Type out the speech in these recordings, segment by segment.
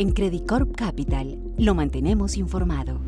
En Credit Corp Capital lo mantenemos informado.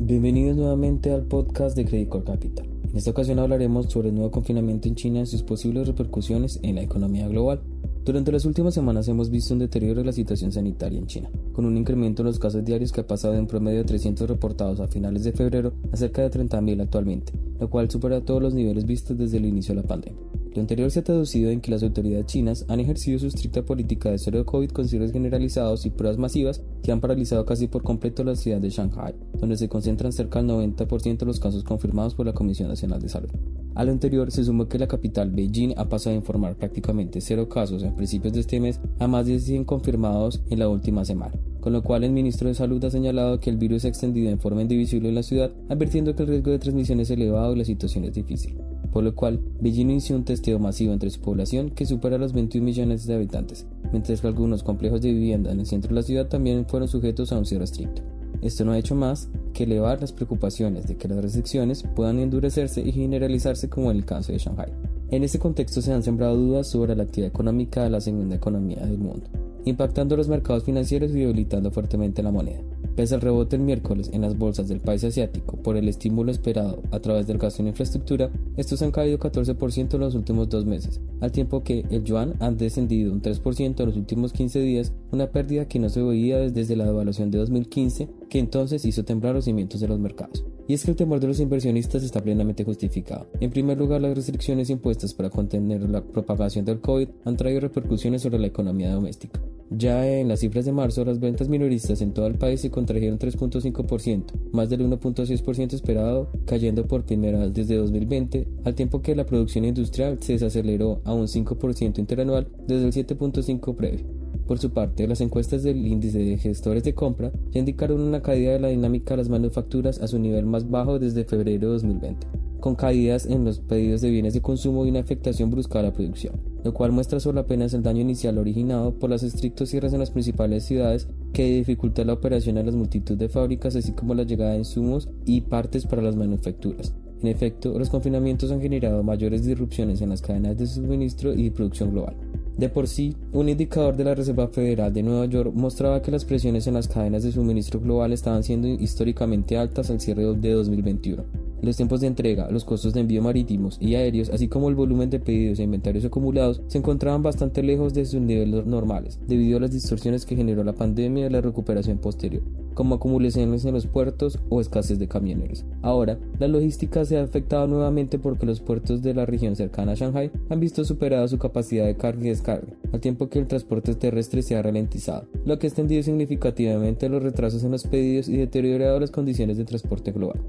Bienvenidos nuevamente al podcast de Credit Corp Capital. En esta ocasión hablaremos sobre el nuevo confinamiento en China y sus posibles repercusiones en la economía global. Durante las últimas semanas hemos visto un deterioro de la situación sanitaria en China, con un incremento en los casos diarios que ha pasado de un promedio de 300 reportados a finales de febrero a cerca de 30.000 actualmente, lo cual supera todos los niveles vistos desde el inicio de la pandemia. Lo anterior se ha traducido en que las autoridades chinas han ejercido su estricta política de cero COVID con cierres generalizados y pruebas masivas que han paralizado casi por completo la ciudad de Shanghai, donde se concentran cerca del 90% de los casos confirmados por la Comisión Nacional de Salud. A lo anterior se sumó que la capital Beijing ha pasado a informar prácticamente cero casos a principios de este mes a más de 100 confirmados en la última semana con lo cual el ministro de Salud ha señalado que el virus se ha extendido en forma indivisible en la ciudad, advirtiendo que el riesgo de transmisión es elevado y la situación es difícil por lo cual Beijing inició un testeo masivo entre su población que supera los 21 millones de habitantes, mientras que algunos complejos de vivienda en el centro de la ciudad también fueron sujetos a un cierre estricto. Esto no ha hecho más que elevar las preocupaciones de que las restricciones puedan endurecerse y generalizarse como en el caso de Shanghai. En este contexto se han sembrado dudas sobre la actividad económica de la segunda economía del mundo, impactando los mercados financieros y debilitando fuertemente la moneda. Pese al rebote el miércoles en las bolsas del país asiático por el estímulo esperado a través del gasto en infraestructura, estos han caído 14% en los últimos dos meses, al tiempo que el yuan ha descendido un 3% en los últimos 15 días, una pérdida que no se veía desde la devaluación de 2015, que entonces hizo temblar los cimientos de los mercados. Y es que el temor de los inversionistas está plenamente justificado. En primer lugar, las restricciones impuestas para contener la propagación del COVID han traído repercusiones sobre la economía doméstica. Ya en las cifras de marzo, las ventas minoristas en todo el país se contrajeron 3.5%, más del 1.6% esperado, cayendo por primera vez desde 2020, al tiempo que la producción industrial se desaceleró a un 5% interanual desde el 7.5% previo. Por su parte, las encuestas del índice de gestores de compra ya indicaron una caída de la dinámica de las manufacturas a su nivel más bajo desde febrero de 2020, con caídas en los pedidos de bienes de consumo y una afectación brusca a la producción, lo cual muestra solo apenas el daño inicial originado por los estrictos cierres en las principales ciudades que dificulta la operación a las multitud de fábricas así como la llegada de insumos y partes para las manufacturas. En efecto, los confinamientos han generado mayores disrupciones en las cadenas de suministro y producción global. De por sí, un indicador de la Reserva Federal de Nueva York mostraba que las presiones en las cadenas de suministro global estaban siendo históricamente altas al cierre de 2021. Los tiempos de entrega, los costos de envío marítimos y aéreos, así como el volumen de pedidos e inventarios acumulados, se encontraban bastante lejos de sus niveles normales, debido a las distorsiones que generó la pandemia y la recuperación posterior como acumulaciones en los puertos o escasez de camioneros. Ahora, la logística se ha afectado nuevamente porque los puertos de la región cercana a Shanghai han visto superada su capacidad de carga y descarga, al tiempo que el transporte terrestre se ha ralentizado, lo que ha extendido significativamente los retrasos en los pedidos y deteriorado las condiciones de transporte global.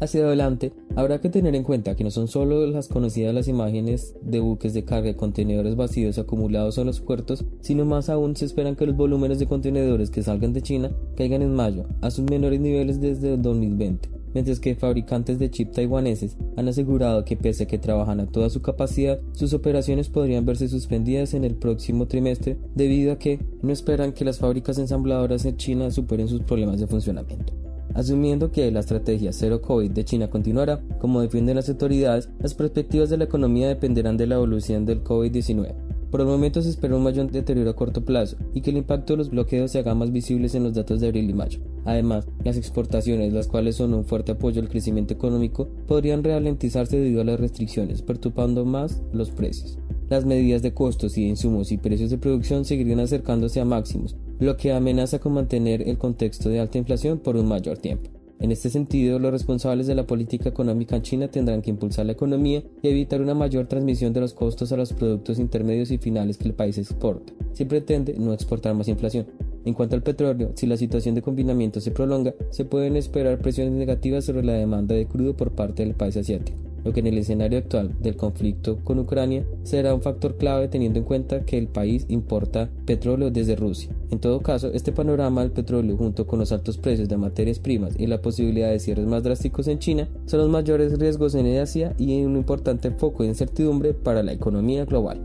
Hacia adelante, habrá que tener en cuenta que no son solo las conocidas las imágenes de buques de carga y contenedores vacíos acumulados en los puertos, sino más aún se esperan que los volúmenes de contenedores que salgan de China caigan en mayo a sus menores niveles desde el 2020 mientras que fabricantes de chip taiwaneses han asegurado que pese a que trabajan a toda su capacidad, sus operaciones podrían verse suspendidas en el próximo trimestre debido a que no esperan que las fábricas ensambladoras en China superen sus problemas de funcionamiento. Asumiendo que la estrategia cero COVID de China continuará, como defienden las autoridades, las perspectivas de la economía dependerán de la evolución del COVID-19. Por el momento se espera un mayor deterioro a corto plazo y que el impacto de los bloqueos se haga más visibles en los datos de abril y mayo. Además, las exportaciones, las cuales son un fuerte apoyo al crecimiento económico, podrían ralentizarse debido a las restricciones, perturbando más los precios. Las medidas de costos y de insumos y precios de producción seguirían acercándose a máximos, lo que amenaza con mantener el contexto de alta inflación por un mayor tiempo. En este sentido, los responsables de la política económica en China tendrán que impulsar la economía y evitar una mayor transmisión de los costos a los productos intermedios y finales que el país exporta, si pretende no exportar más inflación. En cuanto al petróleo, si la situación de confinamiento se prolonga, se pueden esperar presiones negativas sobre la demanda de crudo por parte del país asiático lo que en el escenario actual del conflicto con Ucrania será un factor clave teniendo en cuenta que el país importa petróleo desde Rusia. En todo caso, este panorama del petróleo junto con los altos precios de materias primas y la posibilidad de cierres más drásticos en China son los mayores riesgos en Asia y un importante foco de incertidumbre para la economía global.